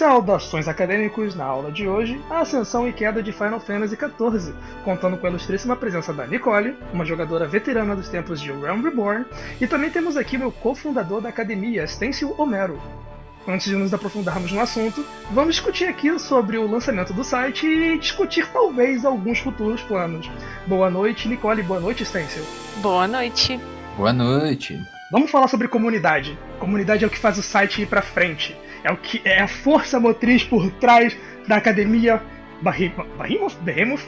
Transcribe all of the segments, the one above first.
Saudações acadêmicos na aula de hoje, a ascensão e queda de Final Fantasy XIV, contando com a ilustríssima presença da Nicole, uma jogadora veterana dos tempos de Realm Reborn, e também temos aqui meu cofundador da academia, Stencil Homero. Antes de nos aprofundarmos no assunto, vamos discutir aqui sobre o lançamento do site e discutir talvez alguns futuros planos. Boa noite, Nicole, boa noite, Stencil. Boa noite. Boa noite. Vamos falar sobre comunidade. Comunidade é o que faz o site ir pra frente. É o que é a força motriz por trás da academia Behemoth? Behemoth?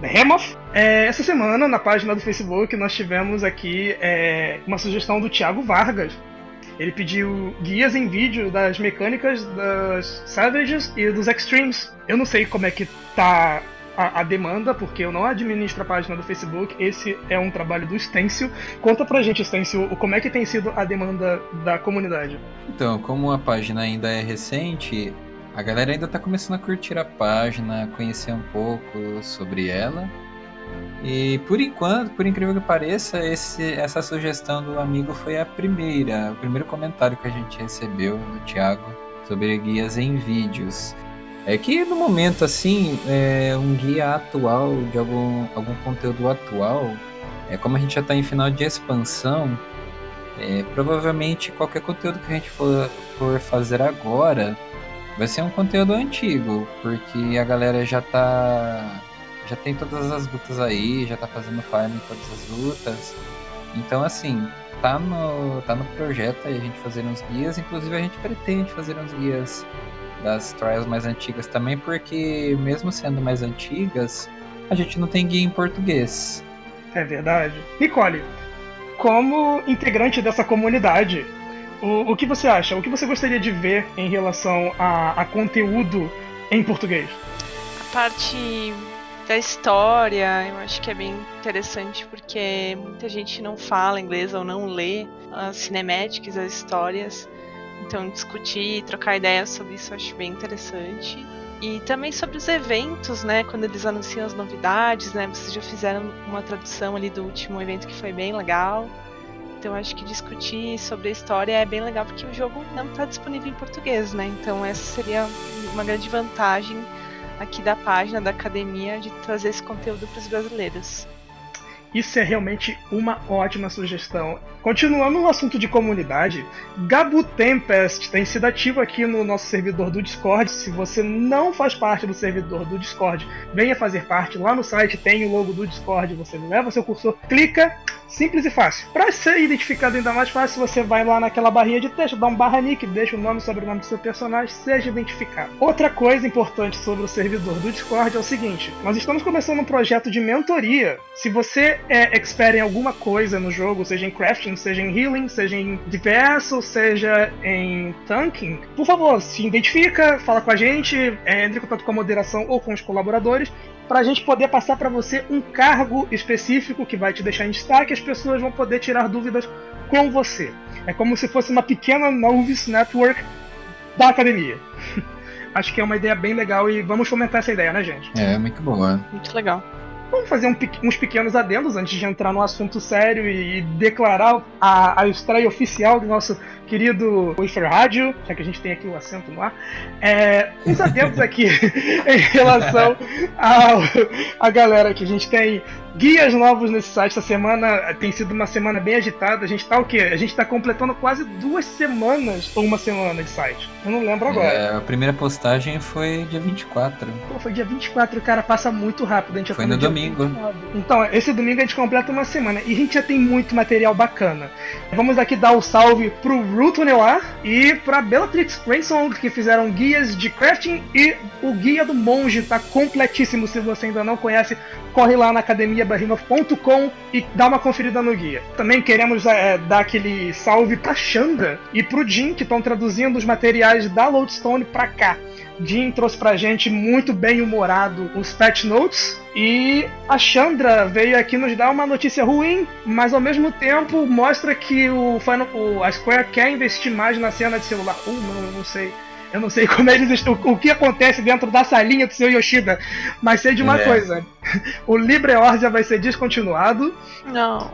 Behemoth? É, essa semana, na página do Facebook, nós tivemos aqui é, uma sugestão do Thiago Vargas. Ele pediu guias em vídeo das mecânicas das Savages e dos Extremes. Eu não sei como é que tá a, a, demanda, porque eu não administro a página do Facebook, esse é um trabalho do Stencil. Conta pra gente, Stencil, como é que tem sido a demanda da comunidade? Então, como a página ainda é recente, a galera ainda tá começando a curtir a página, conhecer um pouco sobre ela. E por enquanto, por incrível que pareça, esse, essa sugestão do amigo foi a primeira, o primeiro comentário que a gente recebeu do Thiago sobre guias em vídeos. É que no momento assim, é, um guia atual de algum, algum conteúdo atual, é como a gente já está em final de expansão, é, provavelmente qualquer conteúdo que a gente for, for fazer agora vai ser um conteúdo antigo, porque a galera já tá já tem todas as lutas aí, já tá fazendo farm em todas as lutas. Então assim, tá no tá no projeto aí a gente fazer uns guias, inclusive a gente pretende fazer uns guias das trials mais antigas também, porque mesmo sendo mais antigas, a gente não tem guia em português. É verdade. Nicole, como integrante dessa comunidade, o, o que você acha? O que você gostaria de ver em relação a, a conteúdo em português? A parte da história, eu acho que é bem interessante porque muita gente não fala inglês ou não lê as cinemáticas, as histórias. Então, discutir, trocar ideias sobre isso eu acho bem interessante. E também sobre os eventos, né? Quando eles anunciam as novidades, né? Vocês já fizeram uma tradução ali do último evento que foi bem legal. Então acho que discutir sobre a história é bem legal porque o jogo não está disponível em português, né? Então essa seria uma grande vantagem aqui da página da academia de trazer esse conteúdo para os brasileiros. Isso é realmente uma ótima sugestão. Continuando no assunto de comunidade, Gabu Tempest tem sido ativo aqui no nosso servidor do Discord. Se você não faz parte do servidor do Discord, venha fazer parte. Lá no site tem o logo do Discord. Você leva seu cursor, clica, simples e fácil. Para ser identificado ainda mais fácil, você vai lá naquela barrinha de texto, dá um barra nick, deixa o nome e sobrenome do seu personagem, seja identificado. Outra coisa importante sobre o servidor do Discord é o seguinte: nós estamos começando um projeto de mentoria. Se você é expert em alguma coisa no jogo, seja em crafting, seja em healing, seja em ou seja em tanking, por favor, se identifica, fala com a gente, é, entre em contato com a moderação ou com os colaboradores para a gente poder passar para você um cargo específico que vai te deixar em destaque, as pessoas vão poder tirar dúvidas com você. É como se fosse uma pequena Novice Network da academia. Acho que é uma ideia bem legal e vamos fomentar essa ideia, né, gente? É, muito boa. Muito legal. Vamos fazer um, uns pequenos adendos antes de entrar no assunto sério e declarar a, a estreia oficial do nosso querido Wifer Rádio, já que a gente tem aqui o assento no ar. É, uns adendos aqui em relação à galera que a gente tem guias novos nesse site. Essa semana tem sido uma semana bem agitada. A gente tá o quê? A gente tá completando quase duas semanas ou uma semana de site. Eu não lembro agora. É, a primeira postagem foi dia 24. Pô, foi dia 24, cara, passa muito rápido. A gente foi no domingo. Então, esse domingo a gente completa uma semana e a gente já tem muito material bacana. Vamos aqui dar o um salve pro Ruto Noir e pra Bellatrix Grayson, que fizeram guias de crafting e o guia do monge tá completíssimo. Se você ainda não conhece, corre lá na academiabarrinov.com e dá uma conferida no guia. Também queremos é, dar aquele salve pra Xanda e pro Jim, que estão traduzindo os materiais da Lodestone pra cá. Jim trouxe pra gente muito bem humorado os patch notes. E a Chandra veio aqui nos dar uma notícia ruim, mas ao mesmo tempo mostra que o, Final, o a Square quer investir mais na cena de celular. Uh, não, não sei. Eu não sei como eles estão, o que acontece dentro da salinha do seu Yoshida, mas sei de uma É. coisa: o LibreOrdia vai ser descontinuado Não.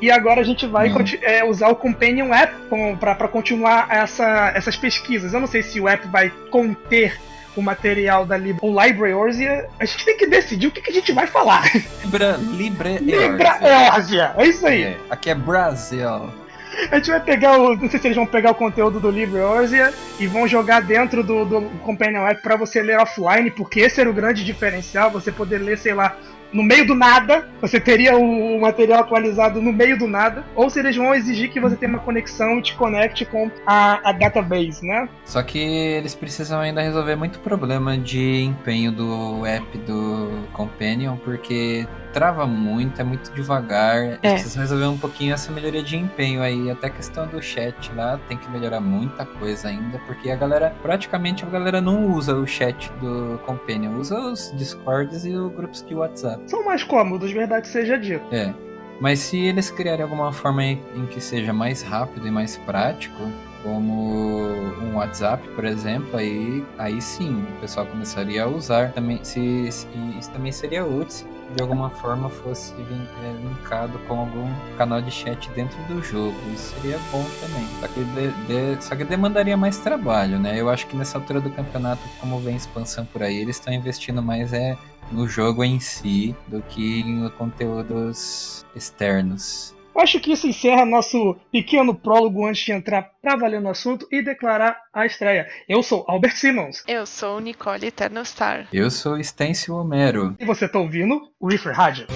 e agora a gente vai Hum. é, usar o Companion App para continuar essa, essas pesquisas. Eu não sei se o app vai conter o material da Lib o LibreOrdia. A gente tem que decidir o que, que a gente vai falar. Libra, Libre LibreOrdia, é isso aí. É, aqui é Brasil. A gente vai pegar o. Não sei se eles vão pegar o conteúdo do LibreOrdia e vão jogar dentro do, do Companion App pra você ler offline, porque esse era o grande diferencial, você poder ler, sei lá, no meio do nada, você teria o, material atualizado no meio do nada, ou se eles vão exigir que você tenha uma conexão e te conecte com a, a database, né? Só que eles precisam ainda resolver muito problema de empenho do app do Companion, porque trava muito, é muito devagar. É. precisam resolver um pouquinho essa melhoria de empenho aí. Até a questão do chat lá tem que melhorar muita coisa ainda, porque a galera, praticamente a galera não usa o chat do Companion, usa os Discords e os grupos de WhatsApp. São mais cômodos, verdade seja dito. É. Mas se eles criarem alguma forma em, em que seja mais rápido e mais prático, como um WhatsApp, por exemplo, aí, aí sim o pessoal começaria a usar. Também, se, se- isso também seria útil se de alguma forma fosse é, linkado com algum canal de chat dentro do jogo. Isso seria bom também. Só que, de- de- só que demandaria mais trabalho, né? Eu acho que nessa altura do campeonato, como vem expansão por aí, eles estão investindo mais é, no jogo em si do que em conteúdos externos. Acho que isso encerra nosso pequeno prólogo antes de entrar pra valer no assunto e declarar a estreia. Eu sou Albert Simmons. Eu sou Nicole Eternostar. Eu sou Stencil Homero. E você tá ouvindo o Reefer Rádio.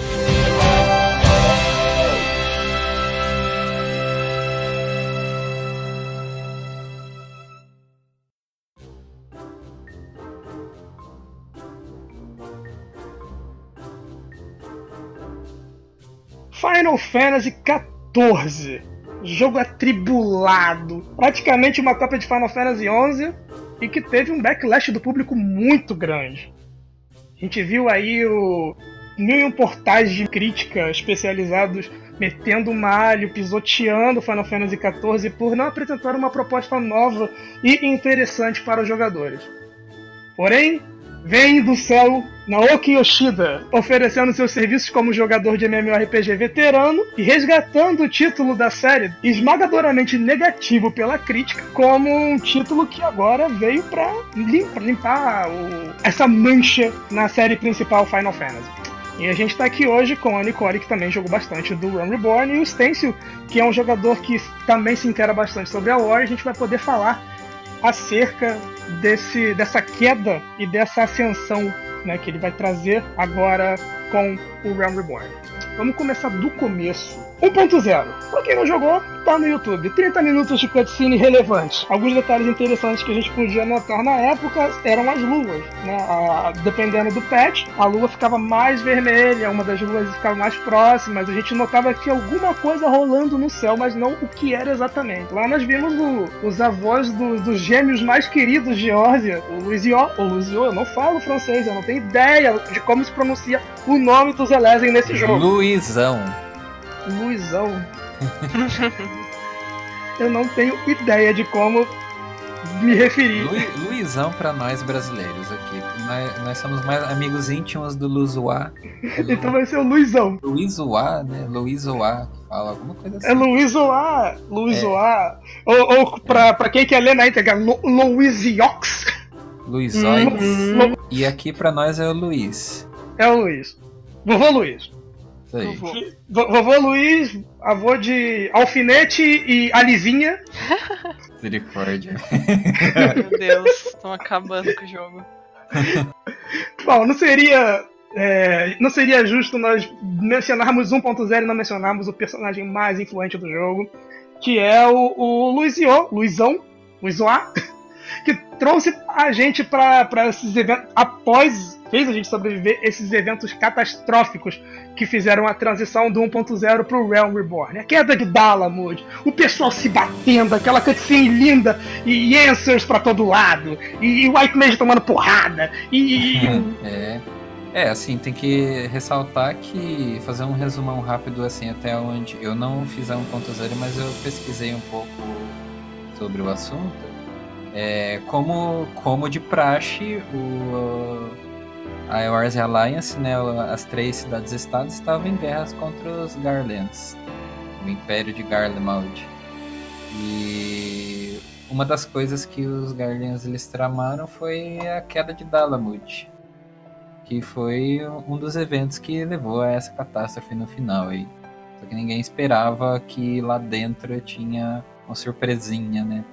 Final Fantasy XIV. Jogo atribulado. Praticamente uma cópia de Final Fantasy XI e que teve um backlash do público muito grande. A gente viu aí o mil e um portais de crítica especializados metendo malho, pisoteando Final Fantasy XIV por não apresentar uma proposta nova e interessante para os jogadores. Porém, vem do céu Naoki Yoshida, oferecendo seus serviços como jogador de MMORPG veterano e resgatando o título da série esmagadoramente negativo pela crítica como um título que agora veio para limpar o- essa mancha na série principal Final Fantasy. E a gente tá aqui hoje com a Nicole, que também jogou bastante do Run Reborn, e o Stencil, que é um jogador que também se inteira bastante sobre a lore, a gente vai poder falar acerca desse, dessa queda e dessa ascensão né, que ele vai trazer agora com o Realm Reborn. Vamos começar do começo. 1.0. Pra quem não jogou, tá no YouTube. 30 minutos de cutscene relevante. Alguns detalhes interessantes que a gente podia notar na época eram as luas. Né? A- dependendo do patch, a lua ficava mais vermelha, uma das luas ficava mais próximas. A gente notava que alguma coisa rolando no céu, mas não o que era exatamente. Lá nós vimos o- os avós do- dos gêmeos mais queridos de Órgia, o Luizio, o Luizio, eu não falo francês, eu não tenho ideia de como se pronuncia o nome dos Elezen nesse jogo. Luizão. Luizão. Eu não tenho ideia de como me referir. Lu- Luizão pra nós brasileiros aqui. Nós, nós somos mais amigos íntimos do Luzoá. É Lu- Então vai ser o Luizão. Luizoá, né? Luizoá, que fala alguma coisa assim. É Luizoá, Luizoá. Ou, ou pra, pra quem quer ler na íntegra, Lu, Luiziox. Luizóides. Hum. E aqui pra nós é o Luiz. É o Luiz. Vovô Luiz. Vovô. Vo- Vovô Luiz, avô de Alfinete e Alizinha. Misericórdia. Meu Deus, estão acabando com o jogo. Bom, não seria. é, não seria justo nós mencionarmos 1.0 e não mencionarmos o personagem mais influente do jogo, que é o, o Luizio, Luizão, Luizoá, que trouxe a gente para esses eventos, após, fez a gente sobreviver esses eventos catastróficos que fizeram a transição do 1.0 pro Realm Reborn. A queda de Dalamud, o pessoal se batendo, aquela cutscene linda, e answers pra todo lado, e, e White Mage tomando porrada, e- É. É, assim, tem que ressaltar que fazer um resumão rápido assim até onde eu não fiz a 1.0, mas eu pesquisei um pouco sobre o assunto. É, como, como de praxe, o, a Eorzea Alliance, né, as três cidades-estados, estavam em guerras contra os Garlands, o Império de Garlemald. E uma das coisas que os Garlands eles tramaram foi a queda de Dalamud, que foi um dos eventos que levou a essa catástrofe no final. Só que ninguém esperava que lá dentro tinha uma surpresinha, né?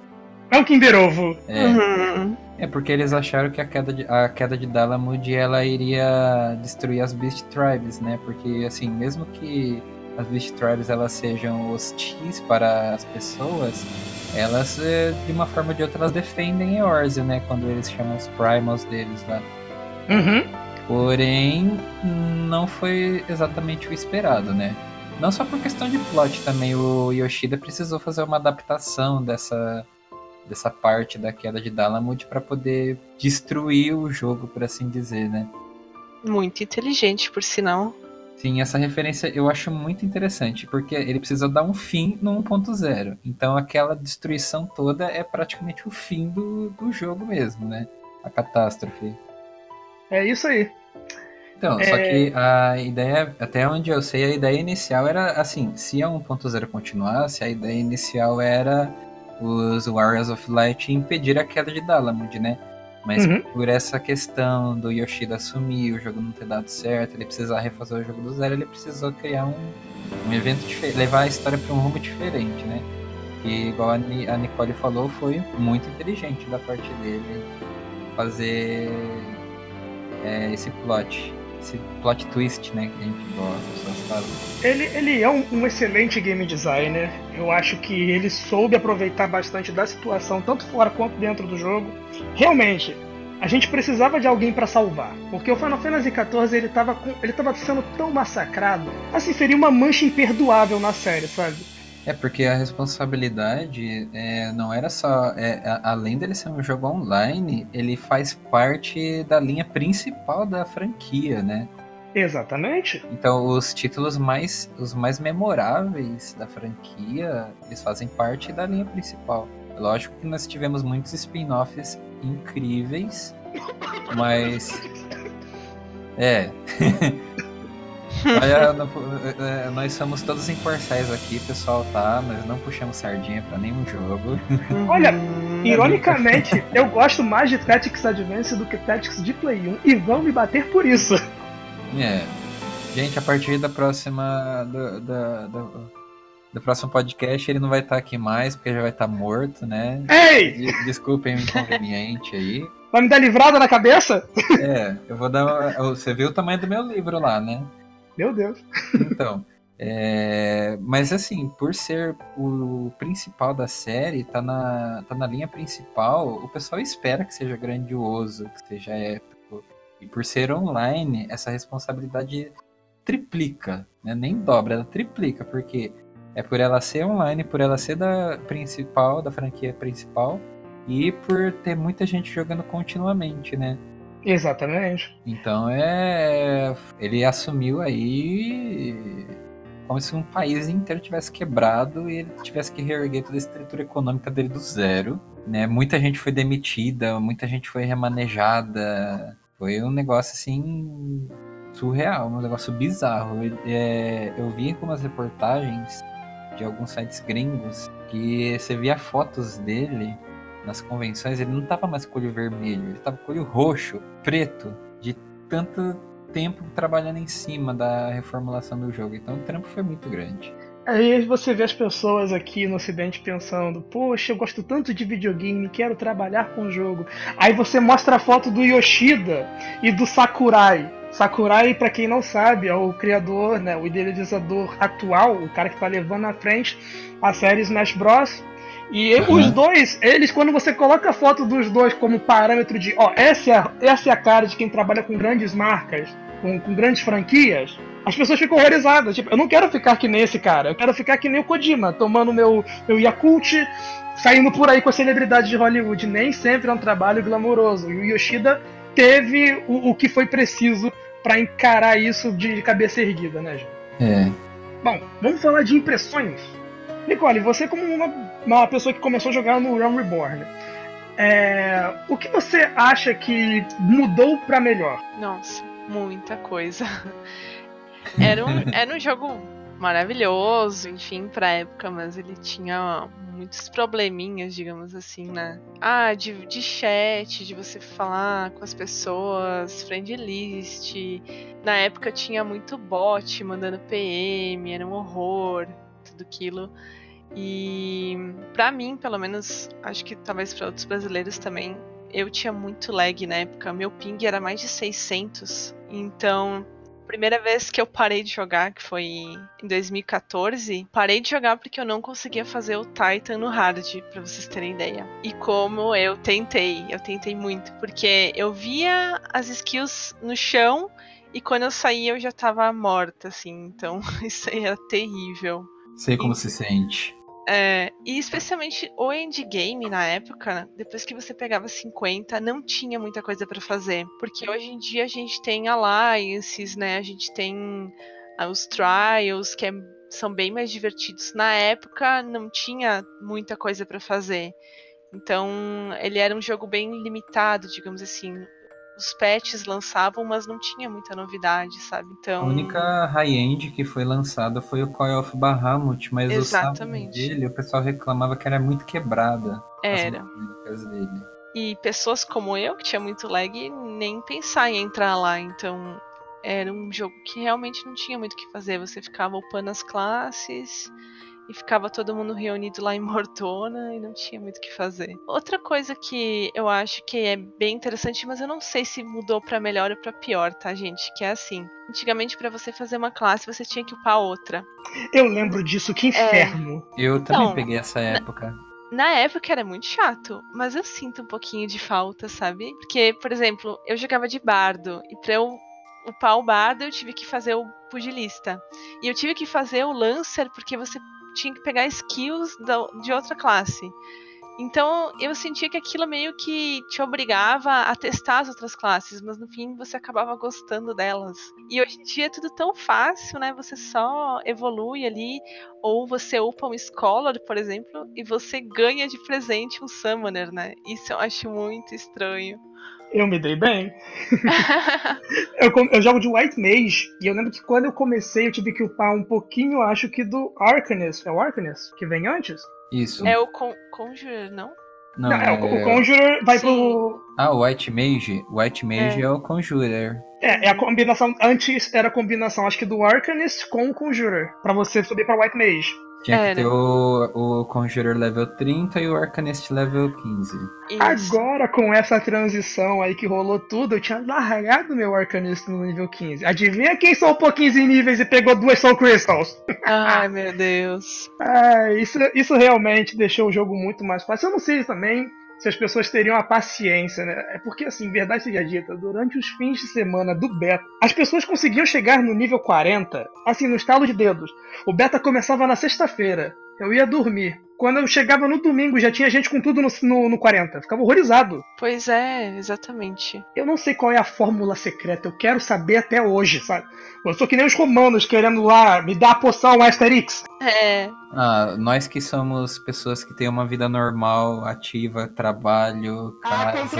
É um Kinder Ovo. É. Uhum. é porque eles acharam que a queda de, a queda de Dalamud ela iria destruir as Beast Tribes, né? Porque assim, mesmo que as Beast Tribes elas sejam hostis para as pessoas, elas eh, de uma forma ou de outra elas defendem Eorzea, né? Quando eles chamam os Primals deles lá. Uhum. Porém, não foi exatamente o esperado, né? Não só por questão de plot também, o Yoshida precisou fazer uma adaptação dessa, dessa parte da queda de Dalamud para poder destruir o jogo, por assim dizer, né? Muito inteligente, por sinal. Sim, essa referência eu acho muito interessante, porque ele precisa dar um fim no 1.0. Então aquela destruição toda é praticamente o fim do, do jogo mesmo, né? A catástrofe. É isso aí. Então, é... só que a ideia, até onde eu sei, a ideia inicial era assim: se a 1.0 continuasse, a ideia inicial era os Warriors of Light impedir a queda de Dalamud, né? Mas uhum. por essa questão do Yoshida assumir, o jogo não ter dado certo, ele precisar refazer o jogo do zero, ele precisou criar um, um evento diferente, levar a história para um rumo diferente, né? E igual a, a Nicole falou, foi muito inteligente da parte dele fazer é, esse plot esse plot twist, né, que a gente gosta, as Ele, ele é um, um, excelente game designer. Eu acho que ele soube aproveitar bastante da situação, tanto fora quanto dentro do jogo. Realmente, a gente precisava de alguém para salvar, porque o Final Fantasy XIV ele estava ele tava sendo tão massacrado, assim seria uma mancha imperdoável na série, sabe? É porque a responsabilidade é, não era só. É, além dele ser um jogo online, ele faz parte da linha principal da franquia, né? Exatamente. Então os títulos mais, os mais memoráveis da franquia, eles fazem parte da linha principal. Lógico que nós tivemos muitos spin-offs incríveis, mas. É. Olha, é, nós somos todos imparciais aqui, pessoal, tá? Nós não puxamos sardinha pra nenhum jogo. Olha, ironicamente, eu gosto mais de Tactics Advance do que Tactics de Play 1 e vão me bater por isso. É. Gente, a partir da próxima. Do, do, do, do próximo podcast ele não vai estar aqui mais, porque já vai estar morto, né? Ei! Desculpem o inconveniente aí. Vai me dar livrada na cabeça? É, eu vou dar. Você viu o tamanho do meu livro lá, né? Meu Deus. Então. É, mas assim, por ser o principal da série, tá na, tá na linha principal, o pessoal espera que seja grandioso, que seja épico. E por ser online, essa responsabilidade triplica, né? nem dobra, ela triplica, porque é por ela ser online, por ela ser da principal, da franquia principal, e por ter muita gente jogando continuamente, né? Exatamente. Então é. Ele assumiu aí como se um país inteiro tivesse quebrado e ele tivesse que reerguer toda a estrutura econômica dele do zero. Né? Muita gente foi demitida, muita gente foi remanejada. Foi um negócio assim surreal, um negócio bizarro. É, eu vi algumas reportagens de alguns sites gringos que você via fotos dele nas convenções, ele não tava mais com o olho vermelho, ele tava com o olho roxo, preto, de tanto tempo trabalhando em cima da reformulação do jogo. Então o trampo foi muito grande. Aí você vê as pessoas aqui no ocidente pensando, poxa, eu gosto tanto de videogame, quero trabalhar com o jogo. Aí você mostra a foto do Yoshida e do Sakurai. Sakurai, para quem não sabe, é o criador, né, o idealizador atual, o cara que tá levando à frente a série Smash Bros. E uhum. os dois, eles, quando você coloca a foto dos dois como parâmetro de, ó, essa é a, essa é a cara de quem trabalha com grandes marcas, com, com grandes franquias, as pessoas ficam horrorizadas. Tipo, eu não quero ficar que nem esse cara, eu quero ficar que nem o Kojima, tomando meu, meu Yakult, saindo por aí com a celebridade de Hollywood. Nem sempre é um trabalho glamouroso. E o Yoshida teve o, o que foi preciso para encarar isso de cabeça erguida, né, gente? É. Bom, vamos falar de impressões. Nicole, você como uma, uma pessoa que começou a jogar no Realm Reborn, É, o que você acha que mudou para melhor? Nossa, muita coisa. Era um, era um jogo maravilhoso, enfim, pra época, mas ele tinha muitos probleminhas, digamos assim, né? Ah, de, de chat, de você falar com as pessoas, friend list. Na época tinha muito bot mandando PM, era um horror, tudo aquilo. E para mim, pelo menos, acho que talvez para outros brasileiros também, eu tinha muito lag na época. Meu ping era mais de 600. Então, primeira vez que eu parei de jogar, que foi em 2014, parei de jogar porque eu não conseguia fazer o Titan no hard, para vocês terem ideia. E como eu tentei, eu tentei muito, porque eu via as skills no chão e quando eu saía eu já tava morta, assim. Então, isso aí era terrível. Sei como e... se sente. É, e especialmente o endgame na época, depois que você pegava 50, não tinha muita coisa para fazer. Porque hoje em dia a gente tem alliances, né? A gente tem ah, os trials, que é, são bem mais divertidos. Na época não tinha muita coisa para fazer. Então ele era um jogo bem limitado, digamos assim os patches lançavam, mas não tinha muita novidade, sabe? Então... A única high-end que foi lançada foi o Call of Bahamut, mas Exatamente. o dele, o pessoal reclamava que era muito quebrada. Era. E pessoas como eu, que tinha muito lag, nem pensar em entrar lá, então era um jogo que realmente não tinha muito o que fazer. Você ficava upando as classes e ficava todo mundo reunido lá em Mortona e não tinha muito o que fazer. Outra coisa que eu acho que é bem interessante, mas eu não sei se mudou para melhor ou para pior, tá, gente? Que é assim. Antigamente, para você fazer uma classe, você tinha que upar outra. Eu lembro disso, que inferno. É... Eu também então, peguei essa época. Na época era muito chato, mas eu sinto um pouquinho de falta, sabe? Porque, por exemplo, eu jogava de bardo e pra eu upar o bardo eu tive que fazer o pugilista. E eu tive que fazer o lancer porque você tinha que pegar skills de outra classe. Então eu sentia que aquilo meio que te obrigava a testar as outras classes, mas no fim você acabava gostando delas. E hoje em dia é tudo tão fácil, né? Você só evolui ali, ou você upa um Scholar, por exemplo, e você ganha de presente um Summoner, né? Isso eu acho muito estranho. Eu me dei bem. eu, eu, jogo de White Mage, e eu lembro que quando eu comecei eu tive que upar um pouquinho, acho que do Arcanist. É o Arcanist que vem antes? Isso. É o Con Conjurer, não? Não, não é, o, o Conjurer vai Sim. pro. Ah, o White Mage. White Mage é, é o Conjurer. É, é a combinação. Antes era a combinação, acho que do Arcanist com o Conjurer. Pra você subir pra White Mage. Tinha Era. que ter o, o Conjurer level 30 e o Arcanist level 15. Isso. Agora, com essa transição aí que rolou tudo, eu tinha largado meu Arcanist no nível 15. Adivinha quem soltou 15 níveis e pegou duas Soul Crystals? Ai, meu Deus. Ah, isso, isso realmente deixou o jogo muito mais fácil. Eu não sei também se as pessoas teriam a paciência, né? É porque, assim, verdade seja dita, durante os fins de semana do beta, as pessoas conseguiam chegar no nível 40, assim, no estalo de dedos. O beta começava na sexta-feira. Eu ia dormir. Quando eu chegava no domingo, já tinha gente com tudo no, no, no 40. Ficava horrorizado. Pois é, exatamente. Eu não sei qual é a fórmula secreta, eu quero saber até hoje, sabe? Eu sou que nem os romanos querendo lá me dar a poção Asterix. É. Ah, nós que somos pessoas que têm uma vida normal, ativa, trabalho, casa.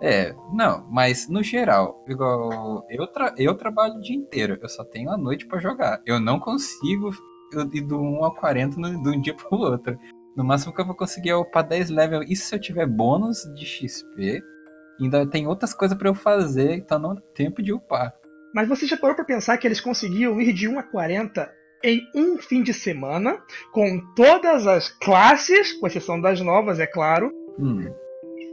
É, não, mas no geral, igual eu, tra eu trabalho o dia inteiro, eu só tenho a noite para jogar. Eu não consigo ir do 1 ao 40 no, de um dia pro outro. No máximo que eu vou conseguir é upar 10 level. Isso se eu tiver bônus de XP. Ainda tem outras coisas para eu fazer, então não dá tempo de upar. Mas você já parou pra pensar que eles conseguiam ir de 1 a 40 em um fim de semana, com todas as classes, com exceção das novas, é claro. Hum.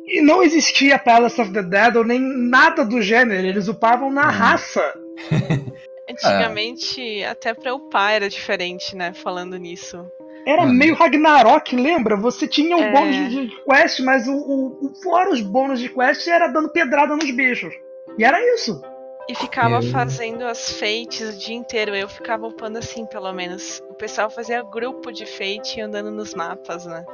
E não existia Palace of the Dead ou nem nada do gênero, eles upavam na hum. raça. Antigamente, até pra upar era diferente, né? Falando nisso. Era hum. meio Ragnarok, lembra? Você tinha um é... bônus de, quest, mas o, o, fora os bônus de quest era dando pedrada nos bichos. E era isso. E ficava eu... fazendo as fates o dia inteiro. Eu ficava upando assim, pelo menos. O pessoal fazia grupo de fate andando nos mapas, né?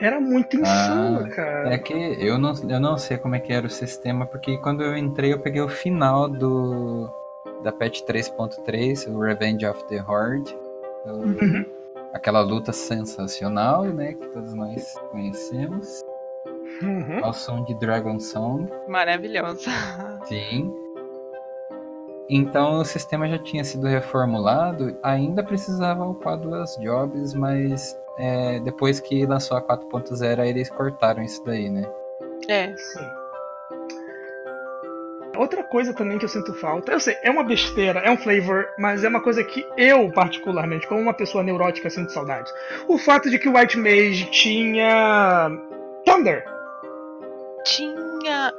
Era muito insano, ah, cara. É que eu não, eu não sei como é que era o sistema, porque quando eu entrei eu peguei o final do da patch 3.3, o Revenge of the Horde. Uhum. Aquela luta sensacional, né, que todos nós conhecemos. Uhum. ao som de Dragon Song. Maravilhosa. Sim. Então o sistema já tinha sido reformulado, ainda precisava upar duas jobs, mas é, depois que lançou a 4.0 eles cortaram isso daí, né? É. Sim. Outra coisa também que eu sinto falta, eu sei, é uma besteira, é um flavor, mas é uma coisa que eu, particularmente, como uma pessoa neurótica, sinto saudades. O fato de que o White Mage tinha. Thunder. Tinha.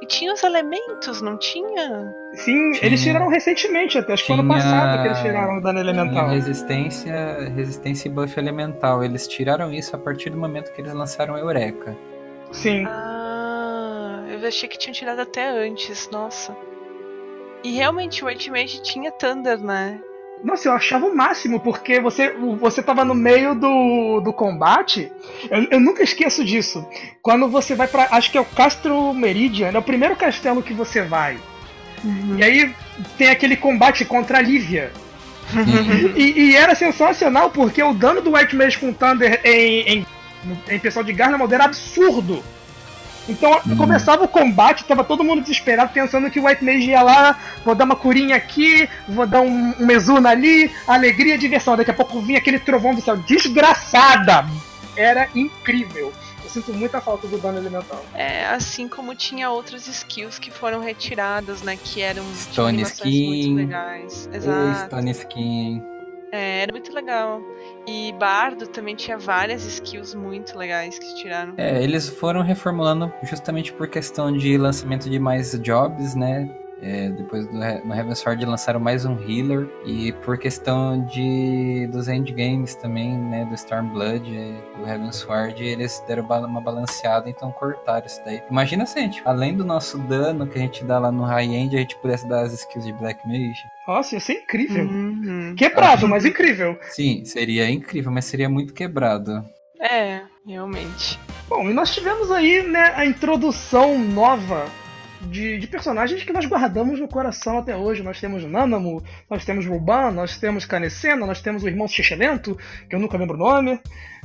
E tinha os elementos, não tinha? Sim, Tinha. eles tiraram recentemente até, acho que foi ano Tinha- passado que eles tiraram o dano elemental. Tinha resistência, resistência e buff elemental. Eles tiraram isso a partir do momento que eles lançaram Eureka. Sim. Ah, eu achei que tinham tirado até antes, nossa. E realmente o Mage tinha Thunder, né? Nossa, eu achava o máximo, porque você, você tava no meio do, do combate. Eu, eu nunca esqueço disso. Quando você vai pra. Acho que é o Castro Meridian, é o primeiro castelo que você vai. E aí tem aquele combate contra a Lívia. E, e era sensacional, porque o dano do White Mage com Thunder em, em, em pessoal de Garlemald era absurdo. Então Uhum. começava o combate, tava todo mundo desesperado, pensando que o White Mage ia lá, vou dar uma curinha aqui, vou dar um, um Mezuna ali, alegria, diversão. Daqui a pouco vinha aquele trovão do céu, desgraçada! Era incrível. Eu sinto muita falta do dano elemental. É, assim como tinha outras skills que foram retiradas, né? Que eram Stone Skin. muito legais. Exato. Stone Skin. É, era muito legal. E Bardo também tinha várias skills muito legais que tiraram. É, eles foram reformulando justamente por questão de lançamento de mais jobs, né? É, depois do, no Heaven Sword lançaram mais um healer e por questão de dos endgames também, né, do Stormblood e do Heaven Sword, eles deram uma balanceada, então cortaram isso daí. Imagina se a gente, além do nosso dano que a gente dá lá no high end, a gente pudesse dar as skills de Black Mage. Nossa, ia ser incrível. Uhum. Quebrado, mas incrível. Sim, seria incrível, mas seria muito quebrado. É, realmente. Bom, e nós tivemos aí, né, a introdução nova de, de personagens que nós guardamos no coração até hoje. Nós temos Nanamu, nós temos Ruban, nós temos Canecena, nós temos o irmão Xixelento, que eu nunca lembro o nome.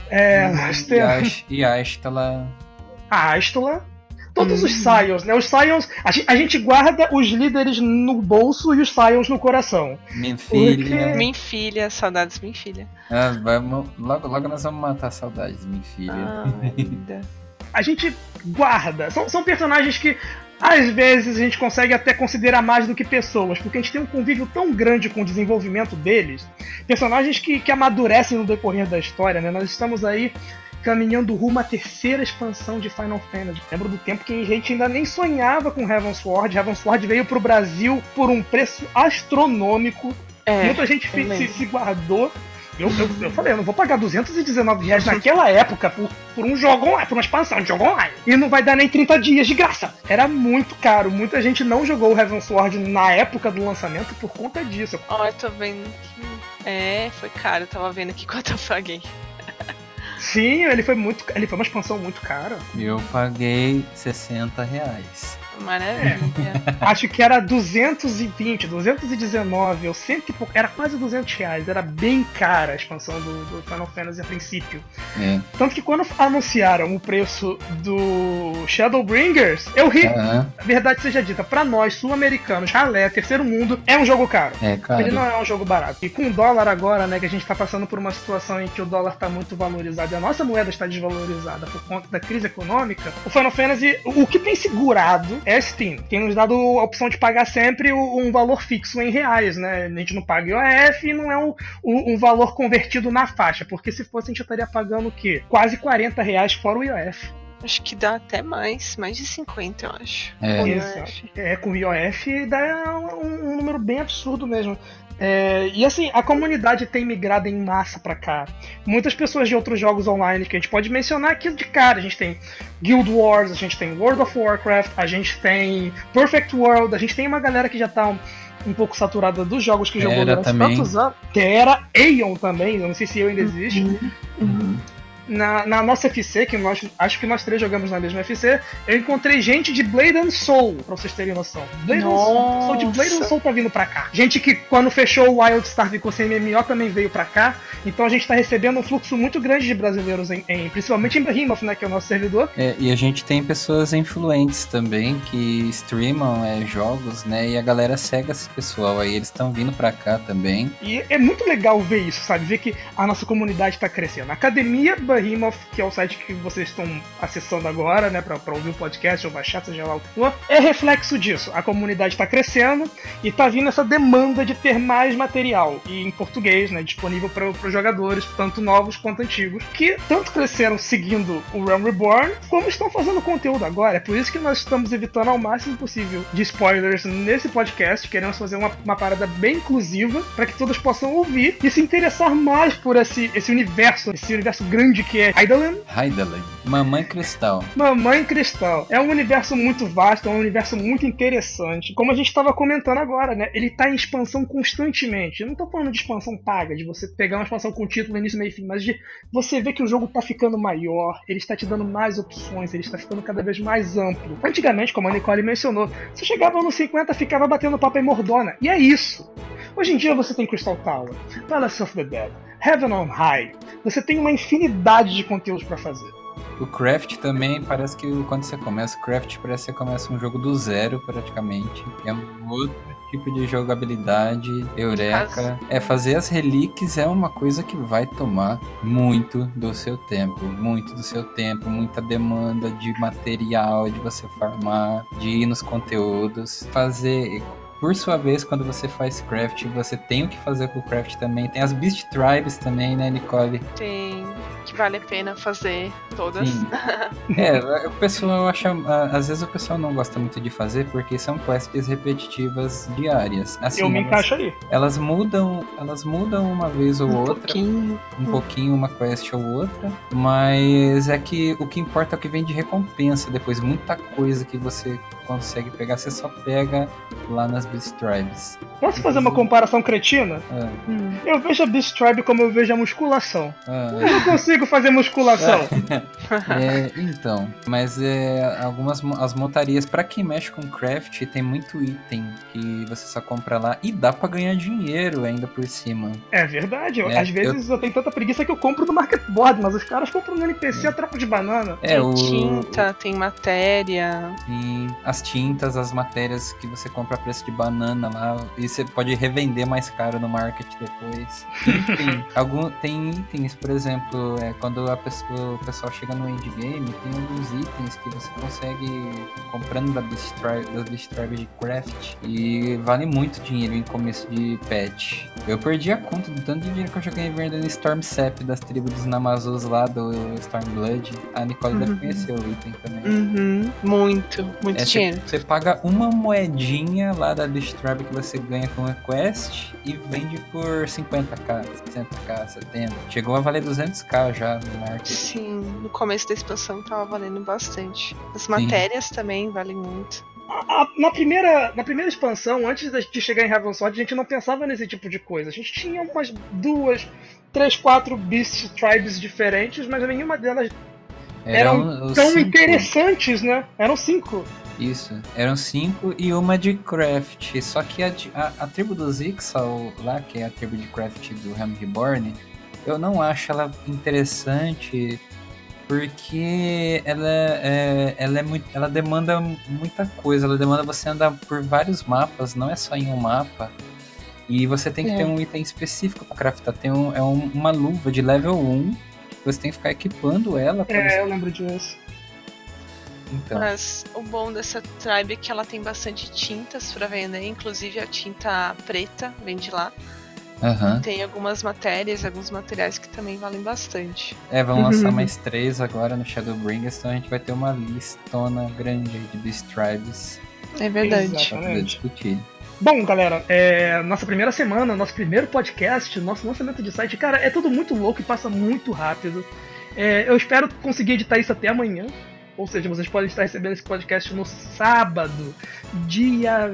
É, nós E temos e tá lá. a. Todos os Hum. Scions, né? Os Scions, a gen- a gente guarda os líderes no bolso e os Scions no coração. Minha filha. Minha filha, saudades minha filha. Ah, vamos, logo, logo nós vamos matar saudades, minha filha. Ah, a gente guarda. São, são personagens que às vezes a gente consegue até considerar mais do que pessoas, porque a gente tem um convívio tão grande com o desenvolvimento deles. Personagens que, que amadurecem no decorrer da história, né? Nós estamos aí caminhando rumo à terceira expansão de Final Fantasy. Lembro do tempo que a gente ainda nem sonhava com Heavensward. Heavensward veio pro Brasil por um preço astronômico. É, Muita gente se, se guardou. Eu, eu, eu falei, eu não vou pagar 219 reais naquela época por, por um jogo online, por uma expansão de jogo online. E não vai dar nem 30 dias de graça. Era muito caro. Muita gente não jogou o Heaven Sword na época do lançamento por conta disso. Ó, eu tô vendo que. É, foi caro, eu tava vendo aqui quanto eu paguei. Sim, ele foi muito. Ele foi uma expansão muito cara. Eu paguei 60 reais. Maravilha. Acho que era 220, 219, ou cento e pouco. Era quase 200 reais. Era bem cara a expansão do, do Final Fantasy a princípio. É. Tanto que quando anunciaram o preço do Shadowbringers, eu ri. A verdade seja dita, pra nós, sul-americanos, ralé, terceiro mundo, é um jogo caro. é, Ele não é um jogo barato. E com o dólar agora, né, que a gente tá passando por uma situação em que o dólar tá muito valorizado e a nossa moeda está desvalorizada por conta da crise econômica, o Final Fantasy, o que tem segurado é a Steam. Tem nos dado a opção de pagar sempre um valor fixo em reais, né? A gente não paga IOF e não é um, um- um valor convertido na faixa, porque se fosse a gente estaria pagando o quê? Quase 40 reais fora o IOF. Acho que dá até mais, mais de 50, eu acho. É. Com Isso. IOF. É, com o IOF dá um, um número bem absurdo mesmo. É, e assim, a comunidade tem migrado em massa pra cá. Muitas pessoas de outros jogos online que a gente pode mencionar aqui de cara. A gente tem Guild Wars, a gente tem World of Warcraft, a gente tem Perfect World, a gente tem uma galera que já tá um, um pouco saturada dos jogos que jogou Era durante também. tantos anos. Que era Aeon também, eu não sei se eu ainda existe. Uhum. Na, na nossa FC, que nós acho que nós três jogamos na mesma FC, eu encontrei gente de Blade and Soul, pra vocês terem noção. Blade and Soul, Soul de Blade and Soul tá vindo pra cá. Gente que quando fechou o Wildstar ficou sem MMO também veio pra cá. Então a gente tá recebendo um fluxo muito grande de brasileiros, em, em principalmente em Behemoth, né, que é o nosso servidor. É, e a gente tem pessoas influentes também que streamam é, jogos, né? E a galera segue esse pessoal aí, eles estão vindo pra cá também. E é muito legal ver isso, sabe? Ver que a nossa comunidade tá crescendo. A Academia Behemoth, que é o site que vocês estão acessando agora, né, pra ouvir o podcast ou baixar, seja lá o que for, é reflexo disso. A comunidade tá crescendo e tá vindo essa demanda de ter mais material. E em português, né, disponível para os jogadores, tanto novos quanto antigos, que tanto cresceram seguindo o Realm Reborn, como estão fazendo conteúdo agora. É por isso que nós estamos evitando ao máximo possível de spoilers nesse podcast. Queremos fazer uma, uma parada bem inclusiva para que todos possam ouvir e se interessar mais por esse, esse universo, esse universo grande que é Hydaelyn. Hydaelyn. Mamãe Cristal. Mamãe Cristal. É um universo muito vasto, é um universo muito interessante. Como a gente estava comentando agora, né? Ele tá em expansão constantemente. Eu não tô falando de expansão paga, de você pegar uma expansão com título início, meio e fim, mas de você ver que o jogo tá ficando maior, ele está te dando mais opções, ele está ficando cada vez mais amplo. Antigamente, como a Nicole mencionou, você chegava no 50 ficava batendo papo em Mordona. E é isso. Hoje em dia você tem Crystal Tower, Palace of the Dead, Heaven on High. Você tem uma infinidade de conteúdos para fazer. O Craft também parece que quando você começa o Craft parece que você começa um jogo do zero praticamente. É um outro tipo de jogabilidade, eureka. É fazer as relíquias é uma coisa que vai tomar muito do seu tempo, muito do seu tempo, muita demanda de material, de você farmar, de ir nos conteúdos, fazer por sua vez, quando você faz craft, você tem o que fazer com o craft também. Tem as Beast Tribes também, né, Nicole? Tem, que vale a pena fazer todas. é, o pessoal acha. Às vezes o pessoal não gosta muito de fazer porque são quests repetitivas diárias. Assim, Eu me elas, encaixo aí. Elas mudam, elas mudam uma vez ou um outra. Pouquinho. Um pouquinho, uma quest ou outra. Mas é que o que importa é o que vem de recompensa depois. Muita coisa que você consegue pegar, você só pega lá nas Beast Tribes. Posso fazer uma comparação cretina? Hum. Eu vejo a Beast Tribe como eu vejo a musculação. ah, Eu não consigo fazer musculação. É, então, mas é, algumas as montarias, pra quem mexe com craft, tem muito item que você só compra lá e dá pra ganhar dinheiro ainda por cima. É verdade. eu- É, Às vezes eu... tenho tanta preguiça que eu compro no market board, mas os caras compram no NPC a troco de banana. É, tem o, tinta, tem matéria. e as tintas, as matérias que você compra a preço de banana lá, e você pode revender mais caro no market depois. Enfim, algum, tem itens, por exemplo, é, quando a pessoa, o pessoal chega no endgame, tem alguns itens que você consegue comprando da Beast Tribe, das Beast Tribe de craft, e vale muito dinheiro em começo de patch. Eu perdi a conta do tanto de dinheiro que eu joguei vendendo Storm Sap das tribos dos Namazus lá do Stormblood. A Nicole deve Uhum. conhecer o item também. Uhum. Muito, muito É, você, dinheiro. você paga uma moedinha lá da Beast Tribe que você ganha com a quest e vende por 50k, 60k, 70. Chegou a valer 200k já no market. Sim, no começo da expansão tava valendo bastante. As matérias também valem muito. A- a- na, primeira, na primeira expansão, antes de chegar em Heaven Sword, a gente não pensava nesse tipo de coisa. A gente tinha umas duas, três, quatro Beast Tribes diferentes, mas nenhuma delas Eram os tão cinco. interessantes, né? Eram cinco. Isso, eram cinco e uma de craft. Só que a, a, a tribo do Zixal lá, que é a tribo de craft do Helm Reborn, eu não acho ela interessante porque ela é, ela é muito, ela demanda muita coisa, ela demanda você andar por vários mapas, não é só em um mapa. E você tem que É. ter um item específico para craftar. Tem um, é um- uma luva de level 1, que você tem que ficar equipando ela pra É, eu lembro disso. Então, Mas o bom dessa tribe é que ela tem bastante tintas pra vender, inclusive a tinta preta vem de lá. aham. Tem algumas matérias, alguns materiais que também valem bastante. É, vão lançar mais três agora no Shadowbringers, então a gente vai ter uma listona grande de Beast Tribes É verdade. Pra poder discutir. Bom, galera, é, nossa primeira semana, nosso primeiro podcast, nosso lançamento de site, cara, é tudo muito louco e passa muito rápido. É, eu espero conseguir editar isso até amanhã. Ou seja, vocês podem estar recebendo esse podcast no sábado, dia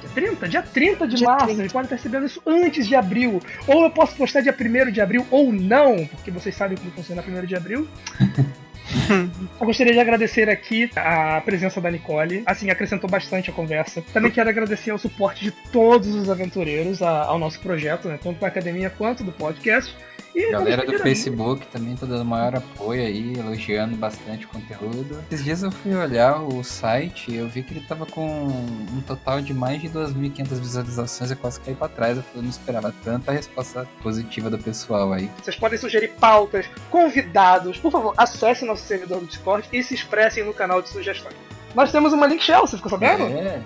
Dia 30? Dia 30 de Dia março. 30. Vocês podem estar recebendo isso antes de abril. Ou eu posso postar dia 1 de abril, ou não, porque vocês sabem como funciona 1 de abril. Eu gostaria de agradecer aqui a presença da Nicole. Assim, acrescentou bastante a conversa. Também quero agradecer ao suporte de todos os aventureiros a- ao nosso projeto, né? Tanto da academia quanto do podcast. E Galera do Facebook também tá dando maior apoio aí, elogiando bastante o conteúdo. Esses dias eu fui olhar o site e eu vi que ele tava com um total de mais de 2.500 visualizações. Eu quase caí pra trás, eu não esperava tanta resposta positiva do pessoal aí. Vocês podem sugerir pautas, convidados. Por favor, acessem nosso servidor do Discord e se expressem no canal de sugestões. Nós temos uma link shell, você ficou sabendo? É,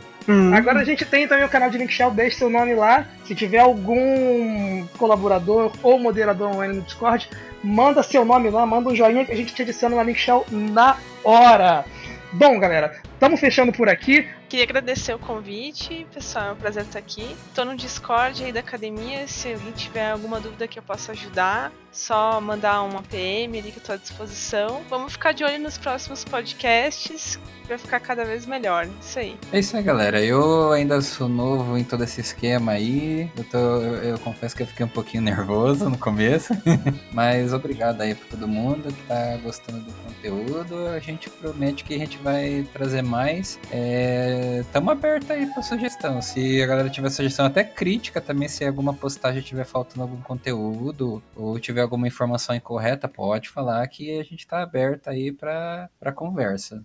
Agora a gente tem também o canal de Link Shell, deixe seu nome lá. Se tiver algum colaborador ou moderador online no Discord, manda seu nome lá, manda um joinha que a gente te adiciona na Link Shell na hora. Bom, galera, estamos fechando por aqui. Queria agradecer o convite, pessoal. É um prazer estar aqui. Tô no Discord aí da academia. Se alguém tiver alguma dúvida que eu possa ajudar, só mandar uma PM ali que eu tô à disposição. Vamos ficar de olho nos próximos podcasts. Vai ficar cada vez melhor. Isso aí. É isso aí, galera. Eu ainda sou novo em todo esse esquema aí. Eu, tô, eu, eu confesso que eu fiquei um pouquinho nervoso no começo. Mas obrigado aí pra todo mundo que tá gostando do conteúdo. A gente promete que a gente vai trazer mais. É, tamo aberto aí pra sugestão. Se a galera tiver sugestão, até crítica também, se alguma postagem tiver faltando algum conteúdo ou tiver alguma informação incorreta, pode falar que a gente tá aberto aí pra conversa.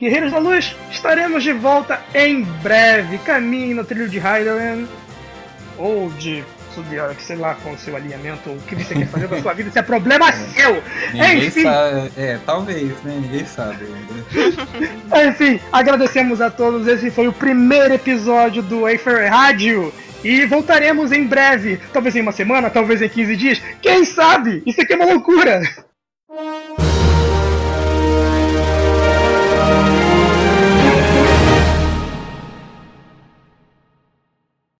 Guerreiros da Luz, estaremos de volta em breve. Caminhe no trilho de Hyderland ou de Sudiark, sei lá qual é o seu alinhamento ou o que você quer fazer da sua vida. Isso é problema seu! Ninguém Enfim. sabe. É, talvez, né? Ninguém sabe ainda. Enfim, agradecemos a todos. Esse foi o primeiro episódio do Wafer Rádio. E voltaremos em breve. Talvez em uma semana, talvez em 15 dias. Quem sabe? Isso aqui é uma loucura.